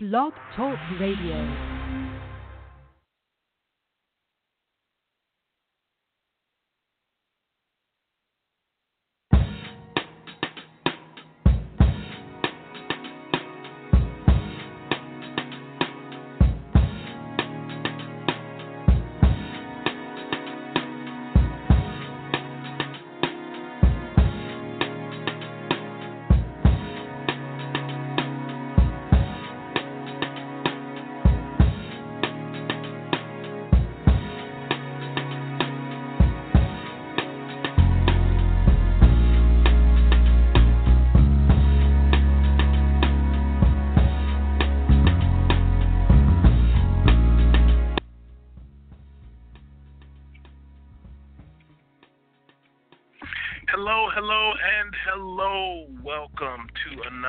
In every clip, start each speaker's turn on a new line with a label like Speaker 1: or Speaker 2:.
Speaker 1: Blog Talk Radio.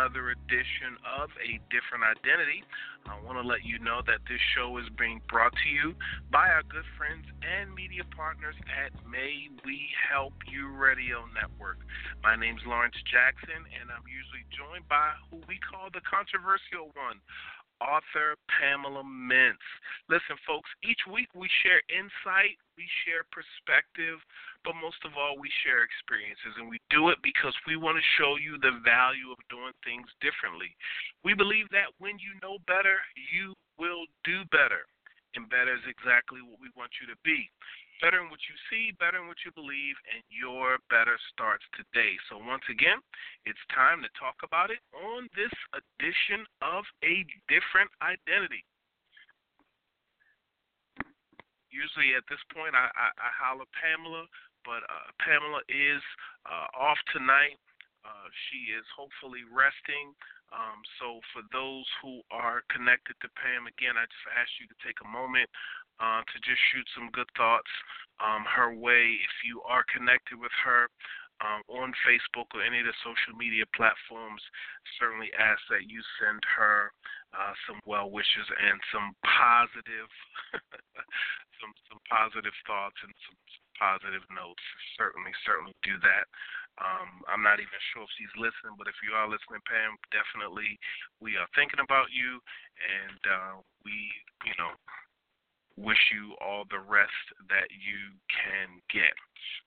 Speaker 2: Another edition of A Different Identity. I want to let you know that this show is being brought to you by our good friends and media partners at May We Help You Radio Network. My name is Lawrence Jackson, and I'm usually joined by who we call the controversial one author Pamela Mintz. Listen, folks, each week we share insight, we share perspective, but most of all, we share experiences. And we do it because we want to show you the value of doing things differently. We believe that when you know better, you will do better. And better is exactly what we want you to be better in what you see, better in what you believe, and your better starts today. So, once again, it's time to talk about it on this edition of A Different Identity. Usually at this point, I, I, I holler Pamela, but uh, Pamela is uh, off tonight. Uh, she is hopefully resting. Um, so, for those who are connected to Pam, again, I just ask you to take a moment uh, to just shoot some good thoughts um, her way. If you are connected with her um, on Facebook or any of the social media platforms, certainly ask that you send her uh, some well wishes and some positive, some some positive thoughts and some, some positive notes. Certainly, certainly do that. Um, I'm not even sure if she's listening, but if you are listening, Pam, definitely we are thinking about you, and uh, we, you know, wish you all the rest that you can get.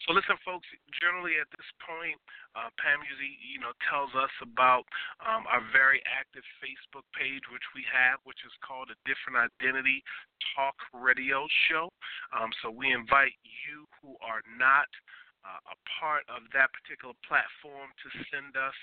Speaker 2: So listen, folks. Generally, at this point, uh, Pam usually, you know, tells us about um, our very active Facebook page, which we have, which is called a Different Identity Talk Radio Show. Um, so we invite you who are not uh, a part of that particular platform to send us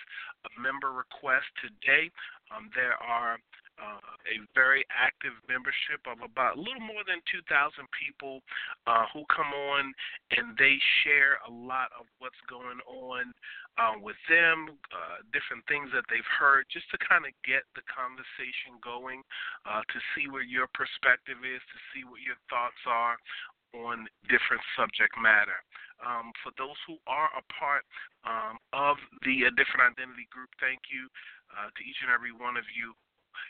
Speaker 2: a member request today. Um, there are a very active membership of about a little more than 2,000 people uh, who come on and they share a lot of what's going on uh, with them, uh, different things that they've heard, just to kind of get the conversation going, uh, to see where your perspective is, to see what your thoughts are on different subject matter. Um, for those who are a part um, of the uh, Different Identity Group, thank you uh, to each and every one of you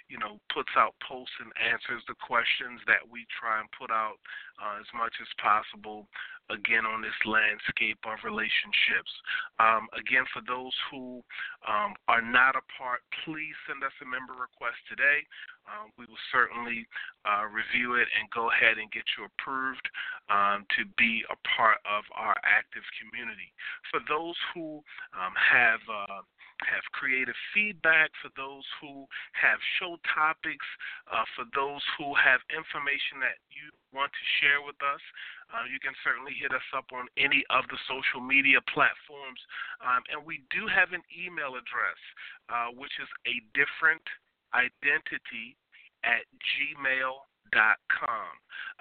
Speaker 2: you know, puts out posts and answers the questions that we try and put out uh, as much as possible, again, on this landscape of relationships. Um, again, for those who um, are not a part, please send us a member request today. Um, we will certainly uh, review it and go ahead and get you approved um, to be a part of our active community. For those who um, have uh, have creative feedback, for those who have show topics, uh, for those who have information that you want to share with us, uh, you can certainly hit us up on any of the social media platforms. Um, and we do have an email address, uh, which is a different identity at gmail.com.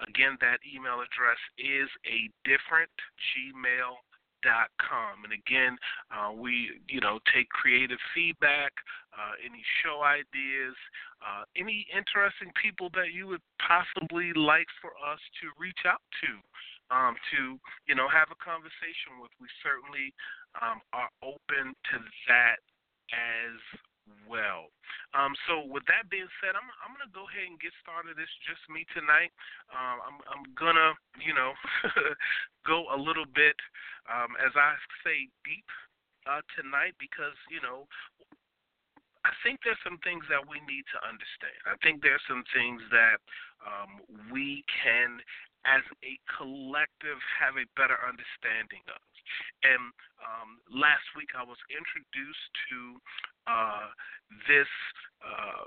Speaker 2: Again, that email address is a different gmail dot com. And again uh, we you know take creative feedback uh, any show ideas uh, any interesting people that you would possibly like for us to reach out to um, to you know have a conversation with. We certainly um, are open to that as well. Um, so with that being said, I'm I'm gonna go ahead and get started. It's just me tonight. Um, I'm I'm gonna you know go a little bit, um, as I say, deep uh, tonight because you know I think there's some things that we need to understand. I think there's some things that um, we can, as a collective, have a better understanding of. And um, last week I was introduced to uh, this uh,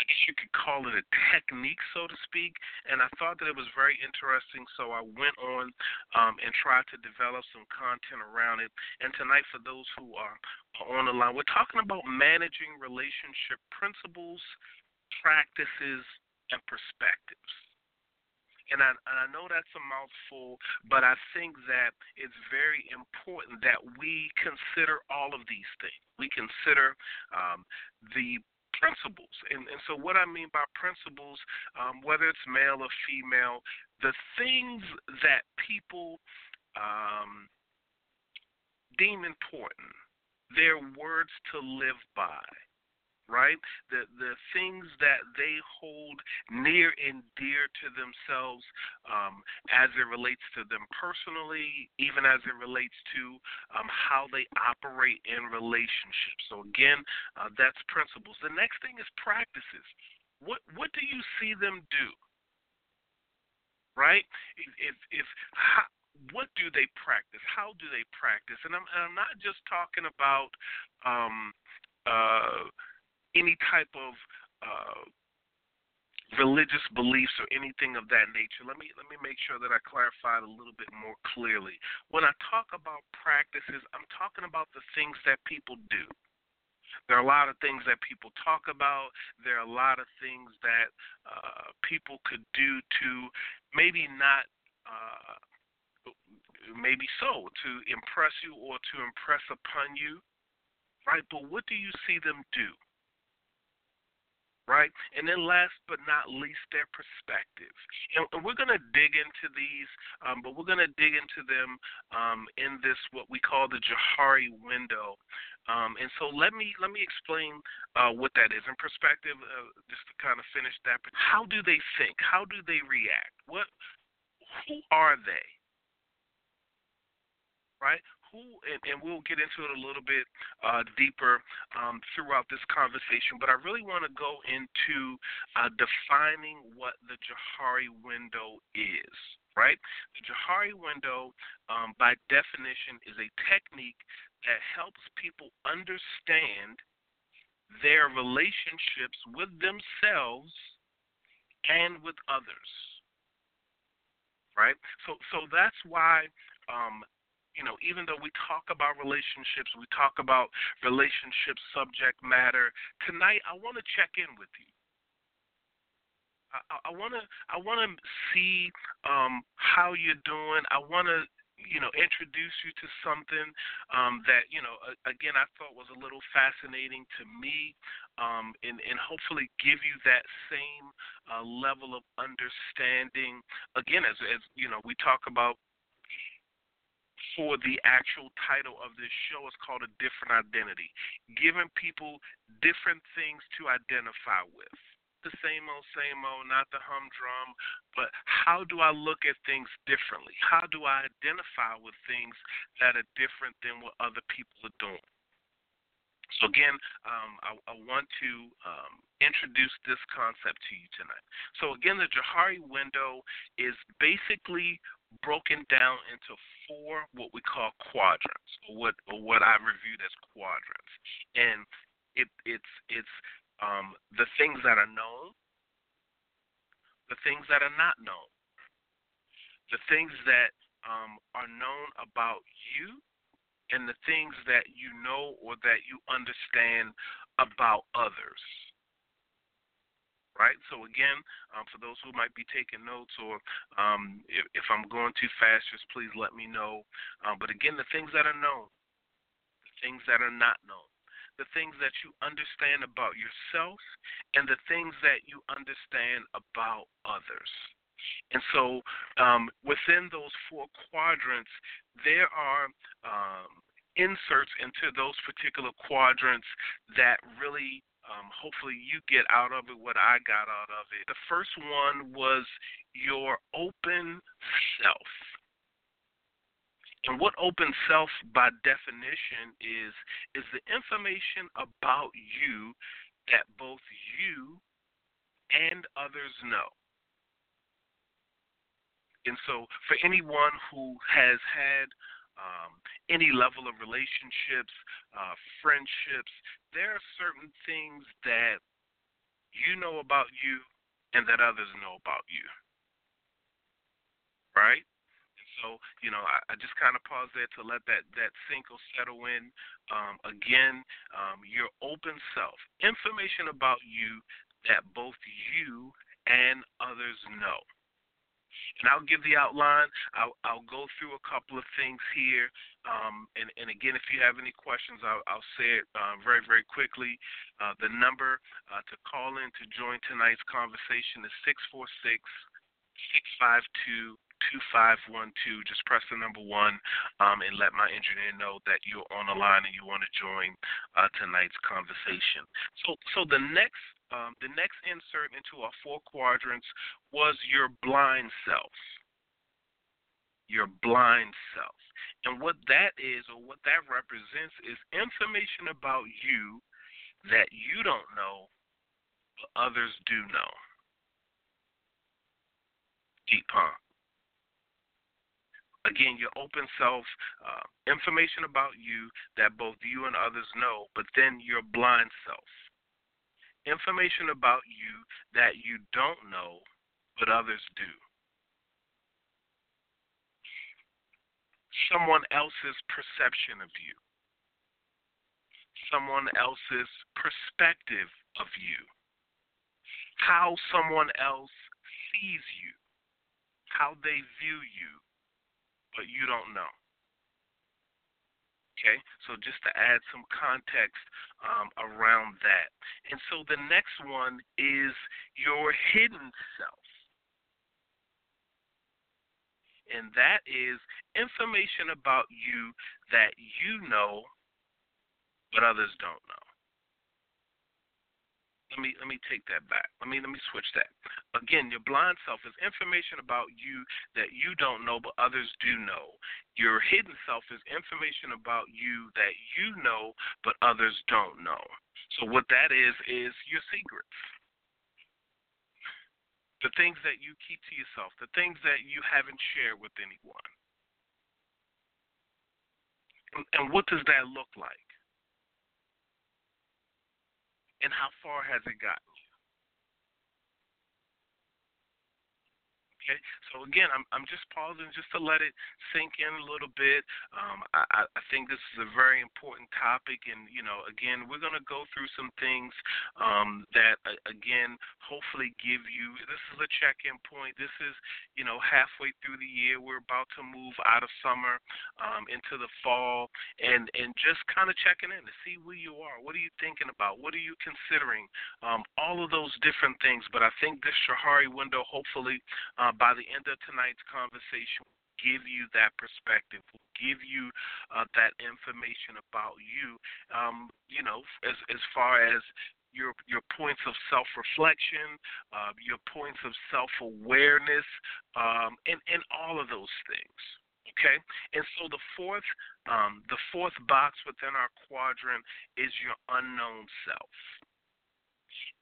Speaker 2: I guess you could call it a technique, so to speak. And I thought that it was very interesting, so I went on um, and tried to develop some content around it. And tonight, for those who are on the line, we're talking about managing relationship principles, practices, and perspectives. And I, and I know that's a mouthful, but I think that it's very important that we consider all of these things. We consider um, the principles. And, and so, what I mean by principles, um, whether it's male or female, the things that people um, deem important, they're words to live by right? The the things that they hold near and dear to themselves, um, as it relates to them personally, even as it relates to um, how they operate in relationships. So again, uh, that's principles. The next thing is practices. What what do you see them do? Right? If if, if how, what do they practice? How do they practice? And I'm, and I'm not just talking about um, uh, any type of uh, religious beliefs or anything of that nature. Let me let me make sure that I clarify it a little bit more clearly. When I talk about practices, I'm talking about the things that people do. There are a lot of things that people talk about. There are a lot of things that uh, people could do to maybe not, uh, maybe so, to impress you or to impress upon you, right? But what do you see them do? Right? And then last but not least, their perspective. And, we're going to dig into these, um, but we're going to dig into them um, in this what we call the Johari window. Um, and so let me let me explain uh, what that is in perspective, uh, just to kind of finish that. How do they think? How do they react? What? Who are they? Right? Who, and, and we'll get into it a little bit uh, deeper um, throughout this conversation, but I really want to go into uh, defining what the Johari window is, right? The Johari window, um, by definition, is a technique that helps people understand their relationships with themselves and with others right? So so that's why um, you know, even though we talk about relationships, we talk about relationship subject matter, tonight I want to check in with you. I want to I want to see um, how you're doing. I want to you know introduce you to something um, that you know again I thought was a little fascinating to me, um, and and hopefully give you that same uh, level of understanding. Again, as as you know we talk about for the actual title of this show is called A Different Identity, giving people different things to identify with. The same old, same old, not the humdrum, but how do I look at things differently? How do I identify with things that are different than what other people are doing? So again, um, I, I, want to um, introduce this concept to you tonight. So again, the Johari window is basically broken down into four what we call quadrants, or what or what I reviewed as quadrants, and it, it's it's um, the things that are known, the things that are not known, the things that um, are known about you, and the things that you know or that you understand about others right? So again, um, for those who might be taking notes or um, if, if, I'm going too fast, just please let me know. Um, but again, the things that are known, the things that are not known, the things that you understand about yourself, and the things that you understand about others. And so, um, within those four quadrants, there are um, inserts into those particular quadrants that really um, hopefully you get out of it what I got out of it. The first one was your open self. And what open self by definition is is the information about you that both you and others know. And so for anyone who has had um, any level of relationships, uh, friendships, there are certain things that you know about you and that others know about you. Right? So, you know, I, I just kind of pause there to let that, that sink or settle in. Um, again, um, your open self, information about you that both you and others know. And I'll give the outline. I'll, I'll go through a couple of things here. Um, and, and, again, if you have any questions, I'll, I'll say it uh, very, very quickly. Uh, the number uh, to call in to join tonight's conversation is 646 652 2512. Just press the number one um, and let my engineer know that you're on the line and you want to join uh, tonight's conversation. So, so the next um, the next insert into our four quadrants was your blind self. Your blind self. And what that is, or what that represents, is information about you that you don't know, but others do know. Deep, huh? Again, your open self, uh, information about you that both you and others know, but then your blind self. Information about you that you don't know, but others do. Someone else's perception of you, someone else's perspective of you, how someone else sees you, how they view you but you don't know. Okay, so just to add some context um, around that. And so the next one is your hidden self. And that is information about you that you know, but others don't know let me let me take that back. Let me let me switch that. Again, your blind self is information about you that you don't know but others do know. Your hidden self is information about you that you know but others don't know. So what that is is your secrets. The things that you keep to yourself, the things that you haven't shared with anyone. And, and what does that look like? And how far has it gotten you? Okay, so again, I'm I'm just pausing just to let it sink in a little bit. Um, I, I think this is a very important topic, and you know, again, we're going to go through some things um, that, again, hopefully give you. This is a check-in point. This is, you know, halfway through the year. We're about to move out of summer um, into the fall, and and just kind of checking in to see where you are. What are you thinking about? What are you considering? Um, all of those different things. But I think this Johari window, hopefully. Uh, uh, by the end of tonight's conversation, give you that perspective, will give you uh, that information about you. Um, you know, as as far as your your points of self reflection, uh, your points of self awareness, um, and and all of those things. Okay, and so the fourth um, the fourth box within our quadrant is your unknown self.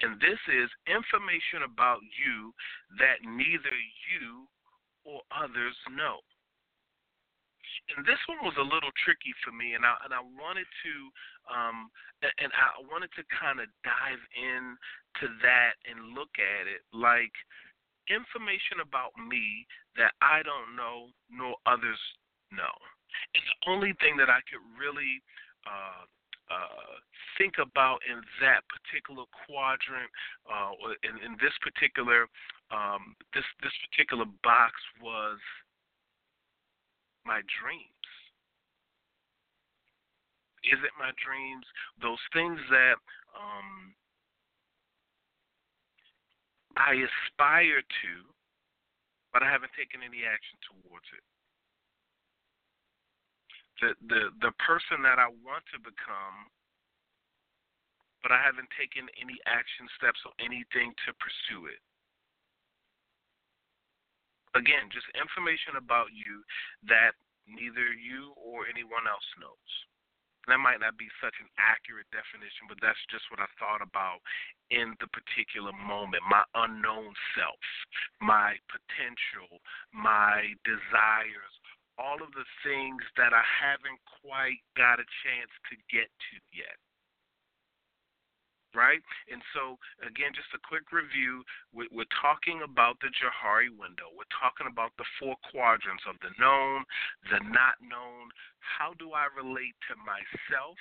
Speaker 2: And this is information about you that neither you or others know. And this one was a little tricky for me, and I and I wanted to um, and I wanted to kind of dive in to that and look at it like information about me that I don't know nor others know. And the only thing that I could really uh, uh, think about in that particular quadrant, uh, in, in this particular um, this this particular box was my dreams. Is it my dreams? Those things that um, I aspire to, but I haven't taken any action towards it the the the person that I want to become, but I haven't taken any action steps or anything to pursue it. Again, just information about you that neither you or anyone else knows. That might not be such an accurate definition, but that's just what I thought about in the particular moment. My unknown self, my potential, my desires, all of the things that I haven't quite got a chance to get to yet right? And so, again, just a quick review. We're talking about the Johari window. We're talking about the four quadrants of the known, the not known. How do I relate to myself?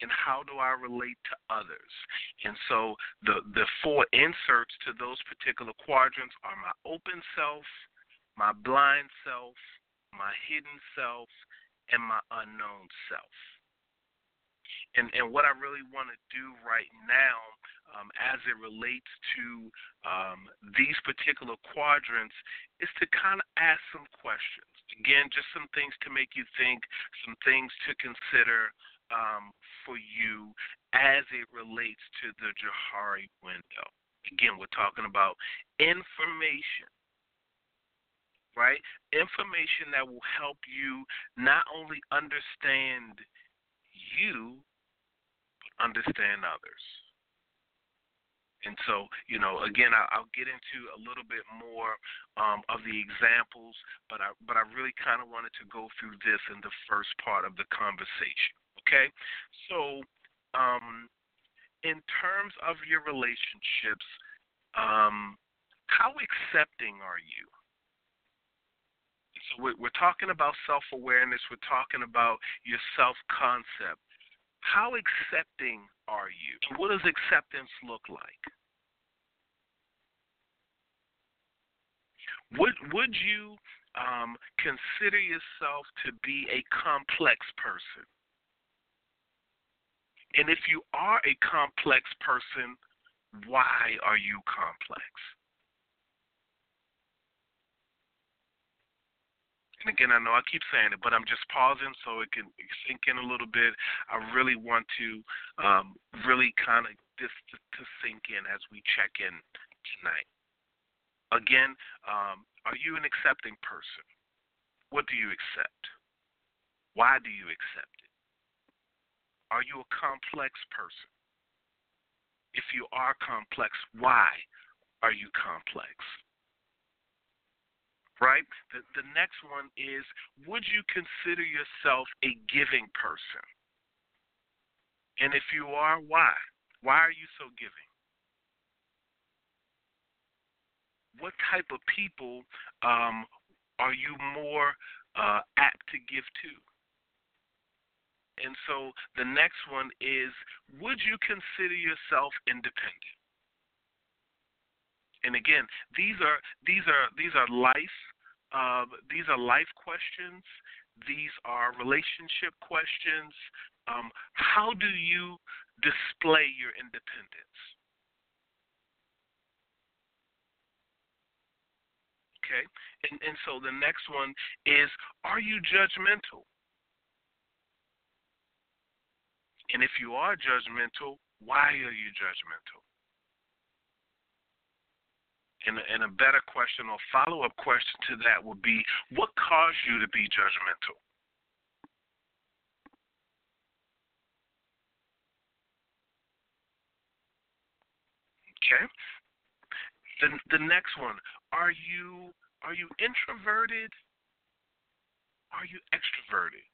Speaker 2: And how do I relate to others? And so the, the four inserts to those particular quadrants are my open self, my blind self, my hidden self, and my unknown self and and what I really want to do right now, um, as it relates to um, these particular quadrants, is to kind of ask some questions. Again, just some things to make you think, some things to consider um, for you as it relates to the Johari window. Again, we're talking about information right? Information that will help you not only understand you, but understand others. And so, you know, again, I, will get into a little bit more um, of the examples, but I but I really kind of wanted to go through this in the first part of the conversation. Okay, so um, in terms of your relationships, um, how accepting are you? So we're, we're talking about self awareness. We're talking about your self concept. How accepting are you? What does acceptance look like? Would would you um, consider yourself to be a complex person? And if you are a complex person, why are you complex? And again, I know I keep saying it, but I'm just pausing so it can sink in a little bit. I really want to um, really kind of just to, to sink in as we check in tonight. Again, um, are you an accepting person? What do you accept? Why do you accept it? Are you a complex person? If you are complex, why are you complex? Right? The, the next one is Would you consider yourself a giving person? And if you are, why? Why are you so giving? What type of people um, are you more uh, apt to give to? And so the next one is Would you consider yourself independent? And again, these are these are these are life uh, these are life questions. These are relationship questions. Um, how do you display your independence? Okay, and and so the next one is: Are you judgmental? And if you are judgmental, why are you judgmental? And, and a better question or follow up question to that would be what caused you to be judgmental? Okay. The the next one, are you are you introverted? Are you extroverted?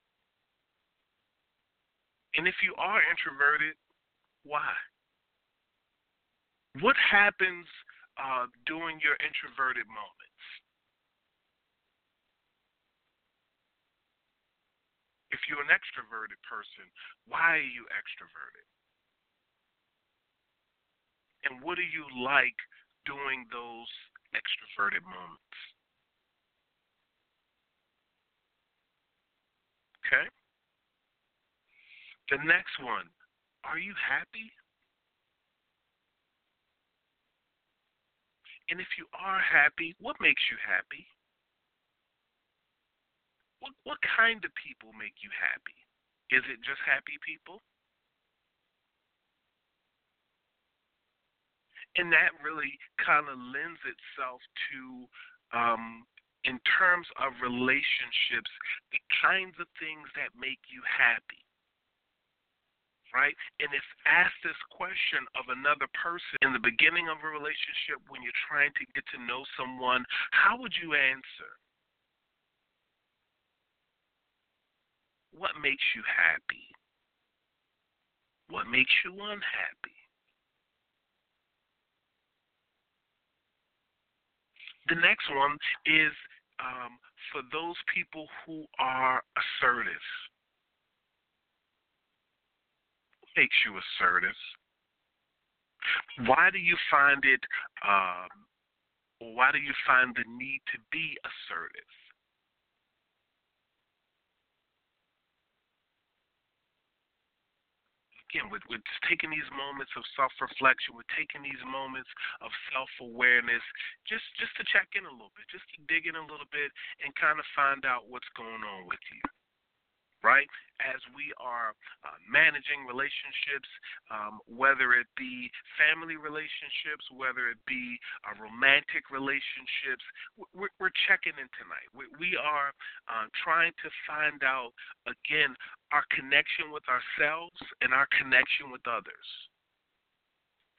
Speaker 2: And if you are introverted, why? What happens uh, during your introverted moments. If you're an extroverted person, why are you extroverted? And what do you like during those extroverted moments? Okay? The next one, are you happy? And if you are happy, what makes you happy? What what kind of people make you happy? Is it just happy people? And that really kind of lends itself to um, in terms of relationships, the kinds of things that make you happy. Right? And if asked this question of another person in the beginning of a relationship when you're trying to get to know someone, how would you answer? What makes you happy? What makes you unhappy? The next one is um, for those people who are assertive. What makes you assertive? Why do you find it, um, why do you find the need to be assertive? again, we're just taking these moments of self-reflection. We're taking these moments of self-awareness, just just to check in a little bit, just to dig in a little bit, and kind of find out what's going on with you right? As we are uh, managing relationships, um, whether it be family relationships, whether it be uh, romantic relationships, we're, we're, checking in tonight. We, we are uh, trying to find out, again, our connection with ourselves and our connection with others,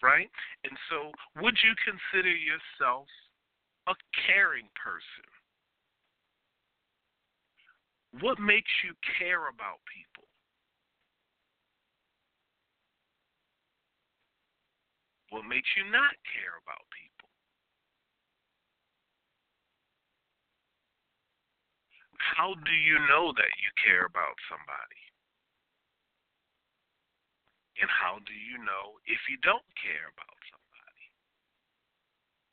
Speaker 2: right? And so, would you consider yourself a caring person? What makes you care about people? What makes you not care about people? How do you know that you care about somebody? And how do you know if you don't care about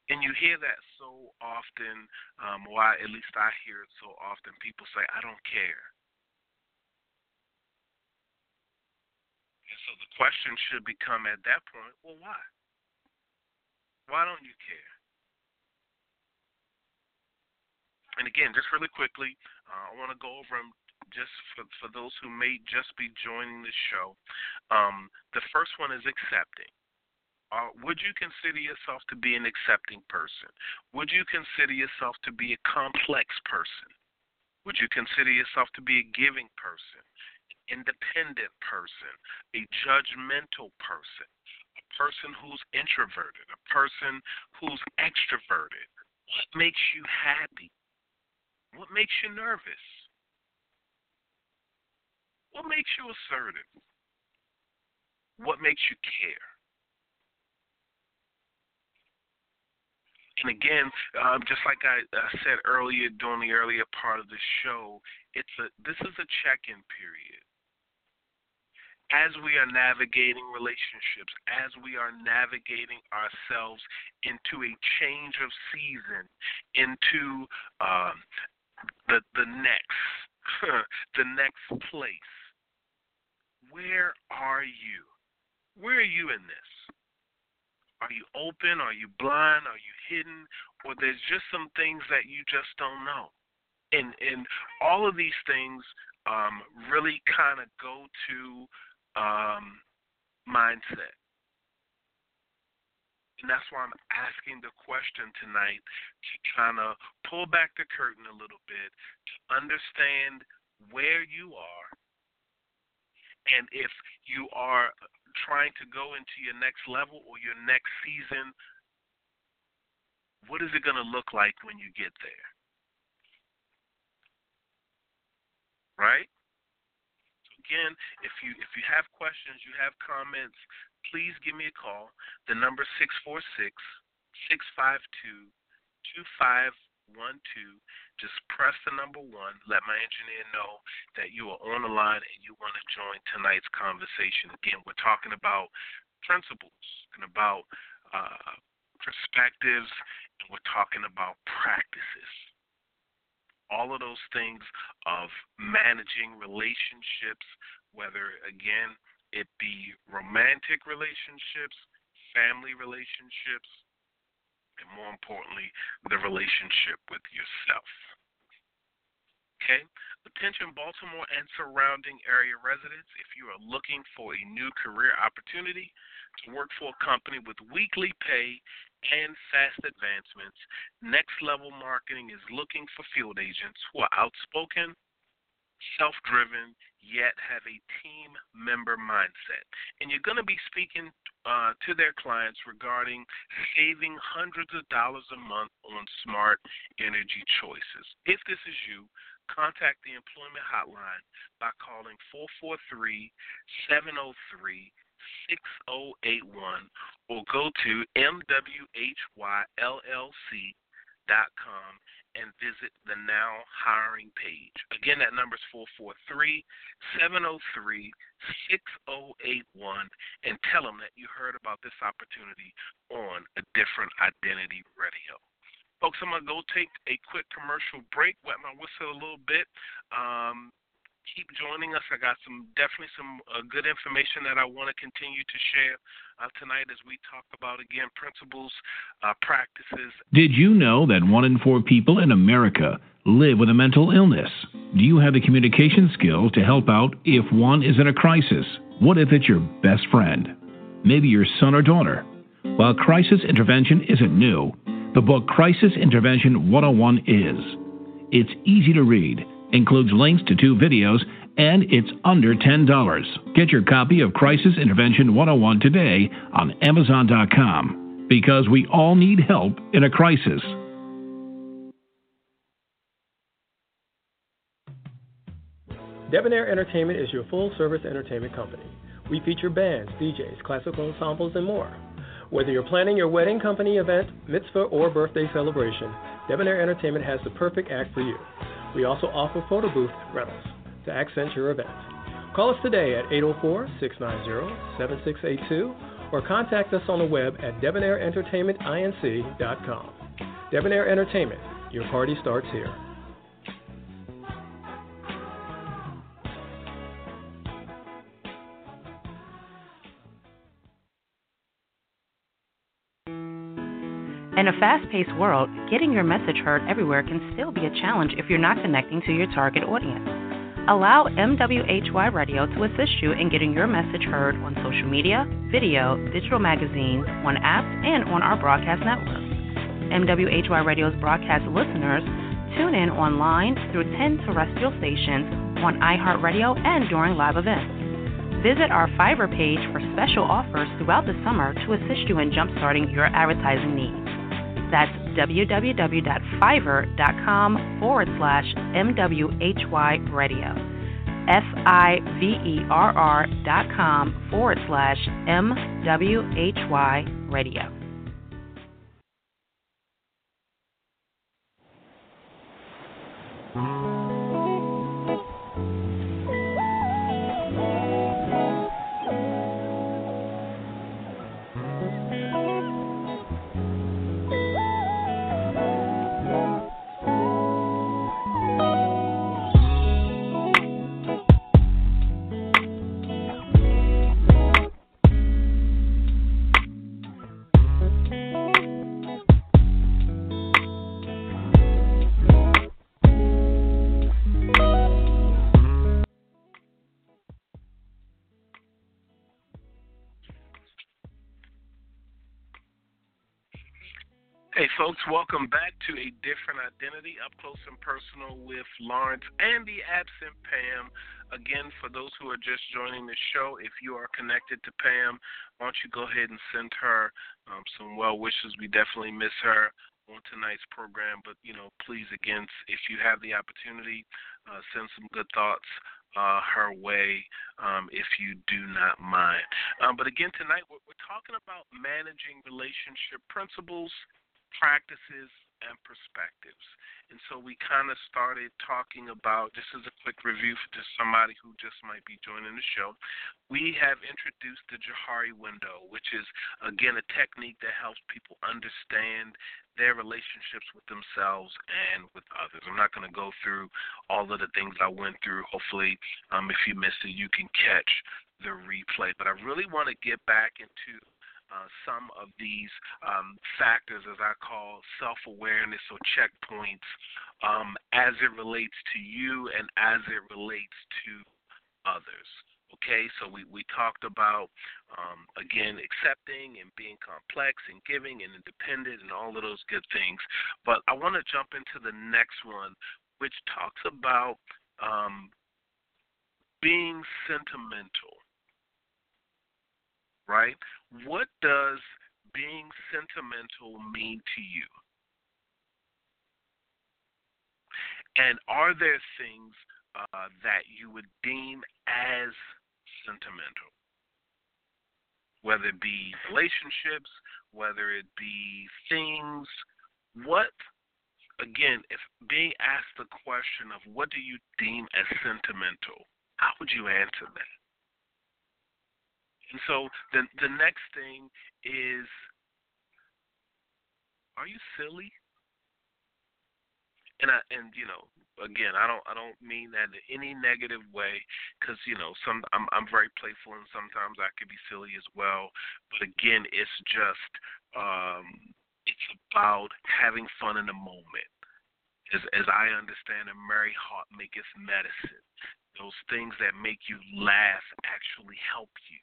Speaker 2: and you hear that so often. Um, why? At least I hear it so often. People say, "I don't care." And so the question should become at that point, well, why? Why don't you care? And again, just really quickly, uh, I want to go over them just for, for those who may just be joining the show. Um, the first one is accepting. Uh, would you consider yourself to be an accepting person? Would you consider yourself to be a complex person? Would you consider yourself to be a giving person, independent person, a judgmental person, a person who's introverted, a person who's extroverted? What makes you happy? What makes you nervous? What makes you assertive? What makes you care? And again, um, just like I, I said earlier during the earlier part of the show, it's a this is a check-in period. As we are navigating relationships, as we are navigating ourselves into a change of season, into um, the the next the next place. Where are you? Where are you in this? Are you open? Are you blind? Are you hidden? Or there's just some things that you just don't know. And and all of these things um, really kind of go to um, mindset. And that's why I'm asking the question tonight to kind of pull back the curtain a little bit to understand where you are and if you are trying to go into your next level or your next season, what is it going to look like when you get there? Right? again, if you if you have questions, you have comments, please give me a call. The number six four six six five two two five one two. Just press the number one. Let my engineer know that you are on the line and you want to join tonight's conversation. Again, we're talking about principles and about uh, perspectives, and we're talking about practices. All of those things of managing relationships, whether again it be romantic relationships, family relationships, and more importantly, the relationship with yourself. Okay? Attention Baltimore and surrounding area residents, if you are looking for a new career opportunity to work for a company with weekly pay and fast advancements, Next Level Marketing is looking for field agents who are outspoken, self driven, yet have a team member mindset. And you're going to be speaking uh, to their clients regarding saving hundreds of dollars a month on smart energy choices. If this is you, contact the employment hotline by calling 443 703 6081 or go to mwhyllc.com and visit the Now Hiring page. Again, that number is 443 703 6081 and tell them that you heard about this opportunity on a different identity radio. Folks, I'm going to go take a quick commercial break, wet my whistle a little bit. Um, keep joining us. I got some definitely some uh, good information that I want to continue to share uh, tonight as we talk about again principles, uh, practices.
Speaker 3: Did you know that one in four people in America live with a mental illness? Do you have the communication skills to help out if one is in a crisis? What if it's your best friend? Maybe your son or daughter? While crisis intervention isn't new, the book Crisis Intervention 101 is. It's easy to read includes links to two videos, and it's under $10. Get your copy of Crisis Intervention 101 today on Amazon.com because we all need help in a crisis.
Speaker 4: Debonair Entertainment is your full service entertainment company. We feature bands, DJs, classical ensembles, and more. Whether you're planning your wedding company event, mitzvah, or birthday celebration, Debonair Entertainment has the perfect act for you. We also offer photo booth rentals to accent your event. Call us today at 804 690 7682 or contact us on the web at debonairentertainmentinc.com. Debonair Entertainment, your party starts here.
Speaker 5: In a fast paced world, getting your message heard everywhere can still be a challenge if you're not connecting to your target audience. Allow MWHY Radio to assist you in getting your message heard on social media, video, digital magazines, on apps, and on our broadcast network. MWHY Radio's broadcast listeners tune in online through 10 terrestrial stations on iHeartRadio and during live events. Visit our Fiverr page for special offers throughout the summer to assist you in jumpstarting your advertising needs. That's www.fiverr.com forward slash MWHY radio. F I V E R R dot com forward slash MWHY radio.
Speaker 2: Folks, welcome back to A Different Identity, up close and personal with Lawrence and the absent Pam. Again, for those who are just joining the show, if you are connected to Pam, why don't you go ahead and send her um, some well wishes? We definitely miss her on tonight's program, but you know, please, again, if you have the opportunity, uh, send some good thoughts uh, her way um, if you do not mind. Um, but again, tonight we're, we're talking about managing relationship principles practices and perspectives. And so we kind of started talking about this is a quick review for just somebody who just might be joining the show. We have introduced the Johari window, which is again a technique that helps people understand their relationships with themselves and with others. I'm not going to go through all of the things I went through. Hopefully, um, if you missed it, you can catch the replay. But I really want to get back into uh, some of these um, factors, as I call self awareness or checkpoints, um, as it relates to you and as it relates to others. Okay, so we, we talked about, um, again, accepting and being complex and giving and independent and all of those good things. But I want to jump into the next one, which talks about um, being sentimental. Right? What does being sentimental mean to you? And are there things uh, that you would deem as sentimental, whether it be relationships, whether it be things. What, again, if being asked the question of what do you deem as sentimental, how would you answer that? And so the the next thing is, are you silly? And I and you know again, I don't I don't mean that in any negative way because you know some I'm I'm very playful and sometimes I could be silly as well. But again, it's just um, it's about having fun in the moment. As as I understand, a merry heart maketh medicine. Those things that make you laugh actually help you,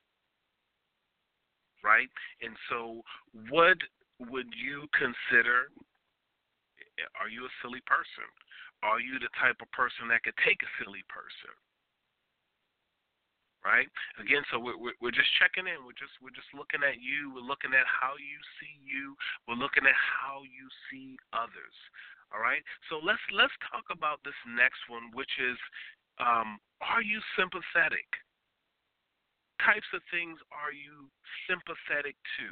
Speaker 2: right? And so, what would you consider? Are you a silly person? Are you the type of person that could take a silly person? Right? Again, so we're we're just checking in. We're just we're just looking at you. We're looking at how you see you. We're looking at how you see others. All right. So let's let's talk about this next one, which is, um, are you sympathetic? Types of things are you sympathetic to?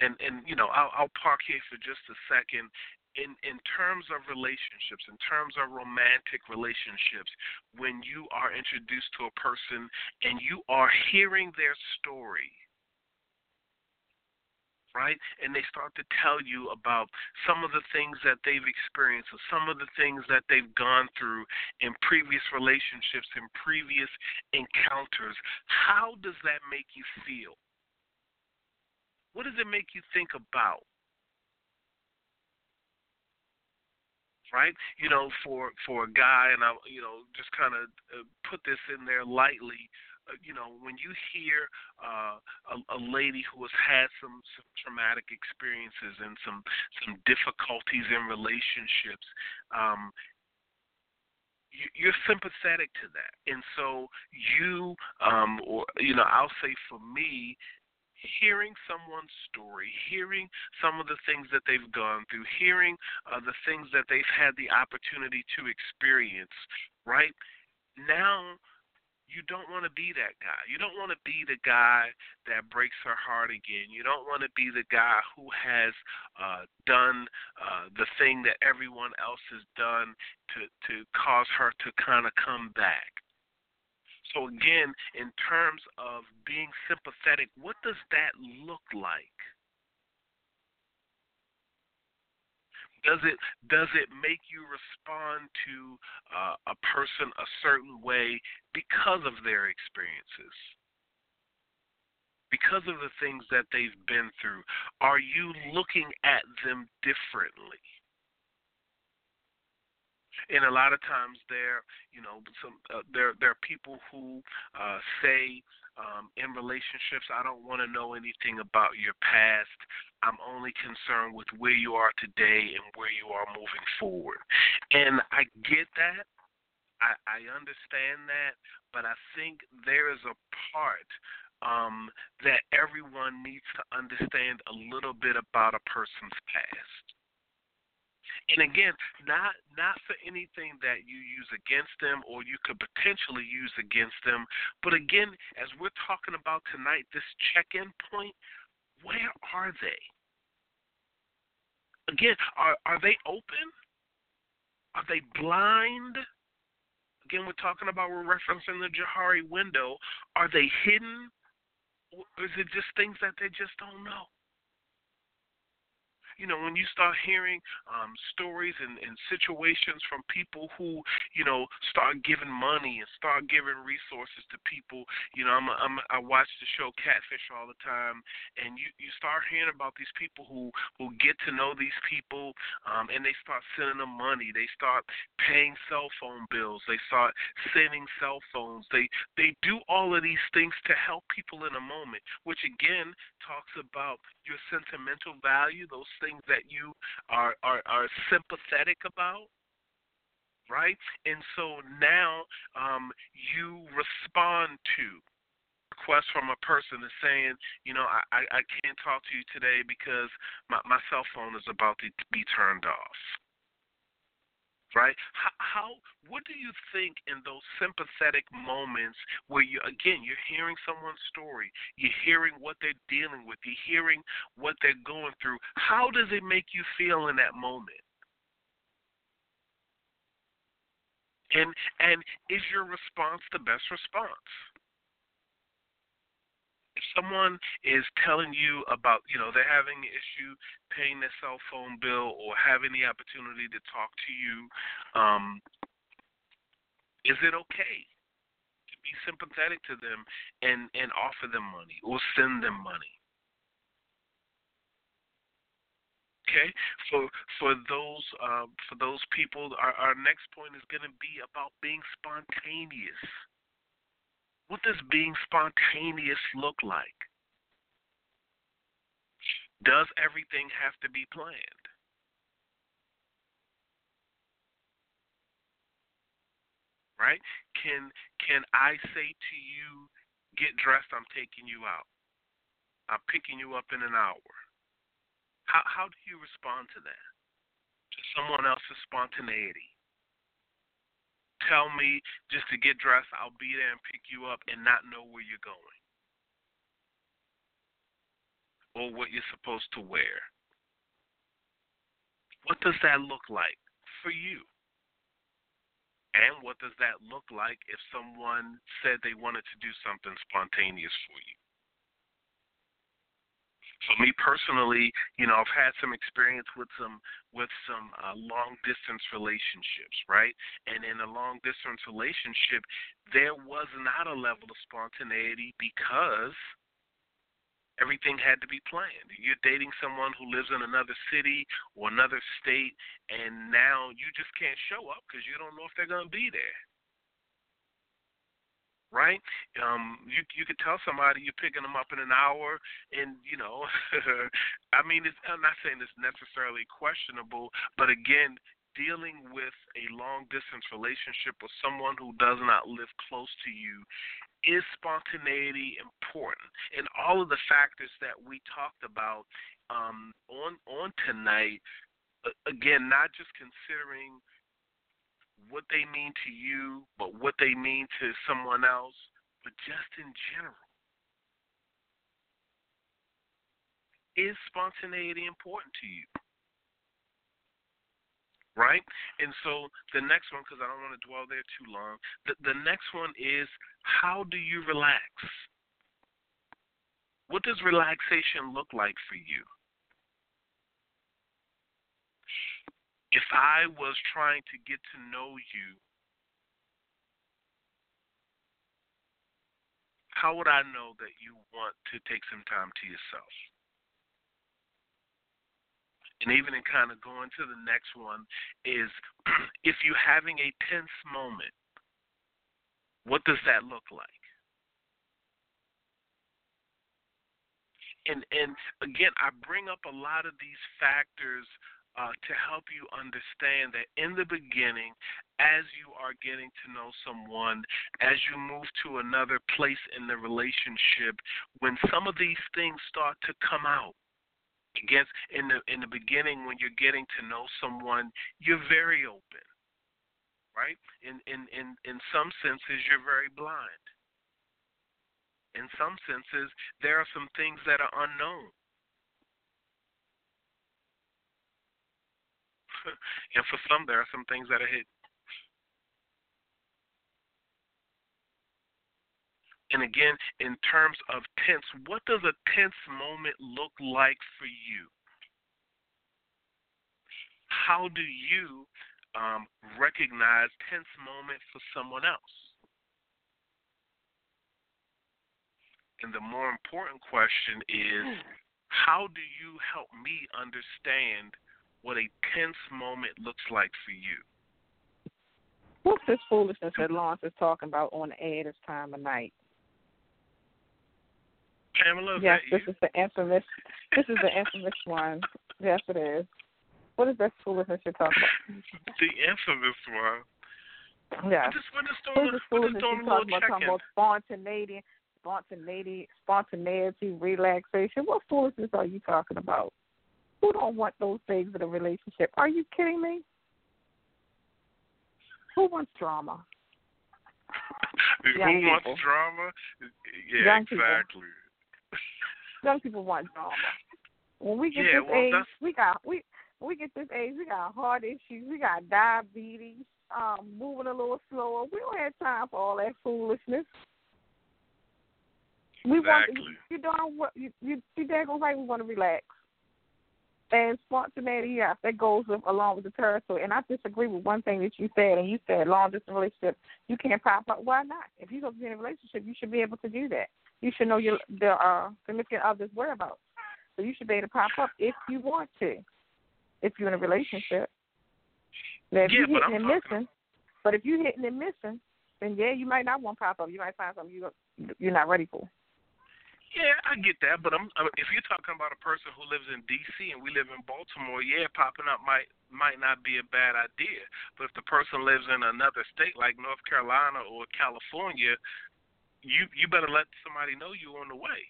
Speaker 2: and and you know I'll I'll park here for just a second in in terms of relationships, in terms of romantic relationships, when you are introduced to a person and you are hearing their story, right? And they start to tell you about some of the things that they've experienced or some of the things that they've gone through in previous relationships, in previous encounters. How does that make you feel? What does it make you think about? right? You know, for for a guy, and I, you know, just kind of uh, put this in there lightly. You know, when you hear uh, a, a lady who has had some, some traumatic experiences and some some difficulties in relationships, um, you're sympathetic to that, and so you, um, or you know, I'll say for me, hearing someone's story, hearing some of the things that they've gone through, hearing uh, the things that they've had the opportunity to experience, right? Now, you don't want to be that guy. You don't want to be the guy that breaks her heart again. You don't want to be the guy who has uh, done uh, the thing that everyone else has done to to cause her to kind of come back. So, again, in terms of being sympathetic, what does that look like? Does it does it make you respond to uh, a person a certain way because of their experiences? Because of the things that they've been through, are you looking at them differently? and a lot of times there, you know, some uh, there there are people who uh, say um, in relationships, I don't want to know anything about your past. I'm only concerned with where you are today and where you are moving forward. And I get that. I, I understand that, but I think there is a part um, that everyone needs to understand a little bit about a person's past. And again, not not for anything that you use against them or you could potentially use against them, but again, as we're talking about tonight, this check-in point, where are they? Again, are are they open? Are they blind? Again, we're talking about we're referencing the Johari window. Are they hidden? Or is it just things that they just don't know? You know, when you start hearing um, stories and, and situations from people who, you know, start giving money and start giving resources to people, you know, I'm, a, I'm a, I watch the show Catfish all the time, and you you start hearing about these people who who get to know these people, um, and they start sending them money. They start paying cell phone bills. They start sending cell phones. They they do all of these things to help people in a moment, which again talks about your sentimental value, those things that you are are, are sympathetic about right? And so now um, you respond to request from a person is saying, you know, I, I, I can't talk to you today because my, my cell phone is about to be turned off right? How, what do you think in those sympathetic moments where you again you're hearing someone's story, you're hearing what they're dealing with, you're hearing what they're going through. How does it make you feel in that moment? And and is your response the best response? Someone is telling you about, you know, they're having an issue paying their cell phone bill or having the opportunity to talk to you, um, is it okay to be sympathetic to them and and offer them money or send them money? Okay, for for those uh, for those people, our, our next point is going to be about being spontaneous. What does being spontaneous look like? Does everything have to be planned? Right? Can can I say to you, get dressed, I'm taking you out. I'm picking you up in an hour. How how do you respond to that? To someone else's spontaneity? Tell me just to get dressed, I'll be there and pick you up and not know where you're going or what you're supposed to wear. What does that look like for you? And what does that look like if someone said they wanted to do something spontaneous for you? For me personally, you know, I've had some experience with some with some uh, long distance relationships, right? And in a long distance relationship, there was not a level of spontaneity because everything had to be planned. You're dating someone who lives in another city or another state, and now you just can't show up because you don't know if they're going to be there right? Um, you you could tell somebody you're picking them up in an hour, and you know, I mean, it's, I'm not saying it's necessarily questionable, but again, dealing with a long distance relationship with someone who does not live close to you is spontaneity important and all of the factors that we talked about um, on on tonight again not just considering what they mean to you, but what they mean to someone else, but just in general. Is spontaneity important to you? Right? And so the next one, because I don't want to dwell there too long, the, the next one is how do you relax? What does relaxation look like for you? If I was trying to get to know you, how would I know that you want to take some time to yourself? And even in kind of going to the next one is if you're having a tense moment, what does that look like? And and again, I bring up a lot of these factors uh, to help you understand that in the beginning, as you are getting to know someone, as you move to another place in the relationship, when some of these things start to come out, against in the in the beginning when you're getting to know someone, you're very open, right? In in in in some senses, you're very blind. In some senses, there are some things that are unknown and for some, there are some things that are hidden. And again, in terms of tense, what does a tense moment look like for you? how do you um, recognize tense moment for someone else? And the more important question is, how do you help me understand what a tense moment looks like for you?
Speaker 6: What's this foolishness that Lawrence is talking about on the air this time of night?
Speaker 2: Pamela,
Speaker 6: yes,
Speaker 2: this
Speaker 6: you? is the infamous. This is the infamous one. Yes, it is. What is that foolishness you're talking about?
Speaker 2: The infamous one.
Speaker 6: Yeah.
Speaker 2: Just, we're just
Speaker 6: doing,
Speaker 2: what is
Speaker 6: this foolishness
Speaker 2: you're
Speaker 6: talking about? Talking about spontaneity, spontaneity, spontaneity, relaxation. What foolishness are you talking about? Who don't want those things in a relationship? Are you kidding me? Who wants drama?
Speaker 2: Who
Speaker 6: Young
Speaker 2: wants
Speaker 6: people.
Speaker 2: drama? Yeah,
Speaker 6: Young
Speaker 2: exactly.
Speaker 6: People. Young people want drama. When we get
Speaker 2: yeah,
Speaker 6: this
Speaker 2: well,
Speaker 6: age,
Speaker 2: that's...
Speaker 6: we got we when we get this age, we got heart issues, we got diabetes, um, moving a little slower. We don't have time for all that foolishness. We
Speaker 2: exactly.
Speaker 6: want you don't what you you you daggone right we want to relax. And spontaneity, yes, that goes with, along with the territory. And I disagree with one thing that you said, and you said long distance relationship, you can't pop up. Why not? If you're going to be in a relationship, you should be able to do that. You should know your the uh, significant other's whereabouts. So you should be able to pop up if you want to, if you're in a relationship. Now, if
Speaker 2: yeah,
Speaker 6: you're hitting
Speaker 2: and
Speaker 6: missing, but if you're hitting and missing, then yeah, you might not want to pop up. You might find something you you're not ready for.
Speaker 2: Yeah, I get that, but I'm if you're talking about a person who lives in D.C. and we live in Baltimore, yeah, popping up might might not be a bad idea. But if the person lives in another state like North Carolina or California, you you better let somebody know you're on the way.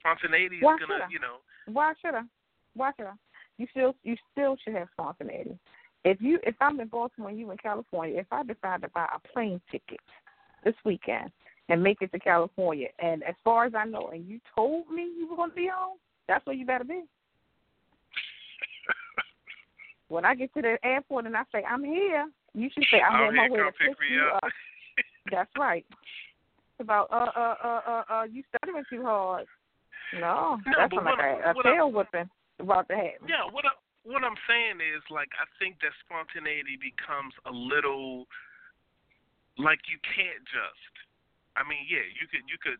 Speaker 2: Spontaneity is
Speaker 6: Why
Speaker 2: gonna, you know.
Speaker 6: Why should I? Why should I? You still you still should have spontaneity. If you if I'm in Baltimore and you in California, if I decide to buy a plane ticket this weekend and make it to California. And as far as I know, and you told me you were going to be home, that's where you better be. when I get to the airport and I say I'm here, you should say I'm, on my way to pick,
Speaker 2: pick me
Speaker 6: you
Speaker 2: up.
Speaker 6: up. that's right. It's about uh uh uh uh uh you stuttering too hard. No,
Speaker 2: No,
Speaker 6: that's like
Speaker 2: what-
Speaker 6: a, a
Speaker 2: what I-
Speaker 6: tail whipping about to happen.
Speaker 2: Yeah, what I, what I'm saying is like I think that spontaneity becomes a little like you can't just. I mean, yeah, you could you could